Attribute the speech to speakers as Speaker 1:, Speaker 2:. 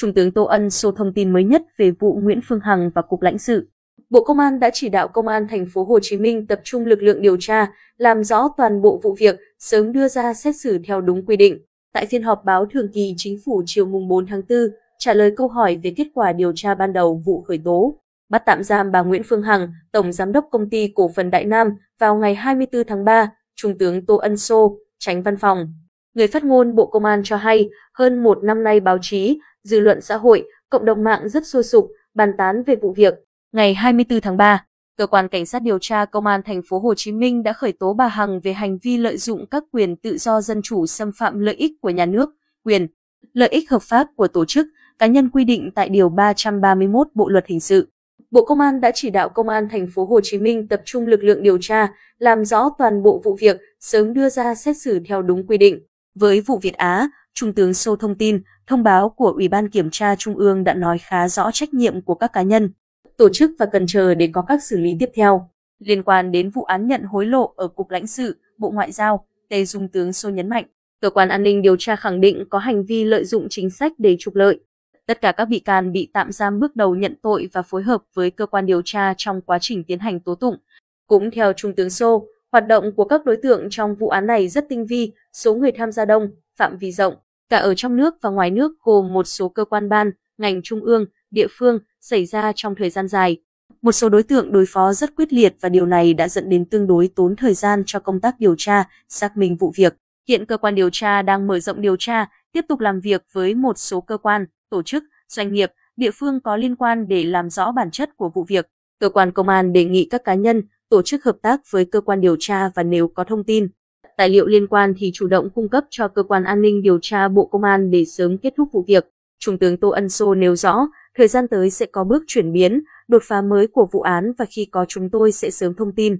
Speaker 1: Trung tướng Tô Ân Sô thông tin mới nhất về vụ Nguyễn Phương Hằng và Cục lãnh sự. Bộ Công an đã chỉ đạo Công an thành phố Hồ Chí Minh tập trung lực lượng điều tra, làm rõ toàn bộ vụ việc, sớm đưa ra xét xử theo đúng quy định. Tại phiên họp báo thường kỳ chính phủ chiều mùng 4 tháng 4, trả lời câu hỏi về kết quả điều tra ban đầu vụ khởi tố, bắt tạm giam bà Nguyễn Phương Hằng, Tổng Giám đốc Công ty Cổ phần Đại Nam vào ngày 24 tháng 3, Trung tướng Tô Ân Sô, tránh văn phòng. Người phát ngôn Bộ Công an cho hay, hơn một năm nay báo chí, dư luận xã hội, cộng đồng mạng rất sôi sục, bàn tán về vụ việc. Ngày 24 tháng 3, cơ quan cảnh sát điều tra công an thành phố Hồ Chí Minh đã khởi tố bà Hằng về hành vi lợi dụng các quyền tự do dân chủ xâm phạm lợi ích của nhà nước, quyền, lợi ích hợp pháp của tổ chức, cá nhân quy định tại điều 331 Bộ luật hình sự. Bộ Công an đã chỉ đạo Công an thành phố Hồ Chí Minh tập trung lực lượng điều tra, làm rõ toàn bộ vụ việc, sớm đưa ra xét xử theo đúng quy định. Với vụ Việt Á, Trung tướng Sô thông tin, thông báo của Ủy ban Kiểm tra Trung ương đã nói khá rõ trách nhiệm của các cá nhân, tổ chức và cần chờ để có các xử lý tiếp theo. Liên quan đến vụ án nhận hối lộ ở Cục lãnh sự, Bộ Ngoại giao, Tề Dung tướng Sô nhấn mạnh, cơ quan an ninh điều tra khẳng định có hành vi lợi dụng chính sách để trục lợi. Tất cả các bị can bị tạm giam bước đầu nhận tội và phối hợp với cơ quan điều tra trong quá trình tiến hành tố tụng. Cũng theo Trung tướng Sô, hoạt động của các đối tượng trong vụ án này rất tinh vi, số người tham gia đông, phạm vi rộng, cả ở trong nước và ngoài nước gồm một số cơ quan ban, ngành trung ương, địa phương xảy ra trong thời gian dài. Một số đối tượng đối phó rất quyết liệt và điều này đã dẫn đến tương đối tốn thời gian cho công tác điều tra, xác minh vụ việc. Hiện cơ quan điều tra đang mở rộng điều tra, tiếp tục làm việc với một số cơ quan, tổ chức, doanh nghiệp, địa phương có liên quan để làm rõ bản chất của vụ việc. Cơ quan công an đề nghị các cá nhân, tổ chức hợp tác với cơ quan điều tra và nếu có thông tin, tài liệu liên quan thì chủ động cung cấp cho cơ quan an ninh điều tra Bộ Công an để sớm kết thúc vụ việc. Trung tướng Tô Ân Sô nêu rõ, thời gian tới sẽ có bước chuyển biến, đột phá mới của vụ án và khi có chúng tôi sẽ sớm thông tin.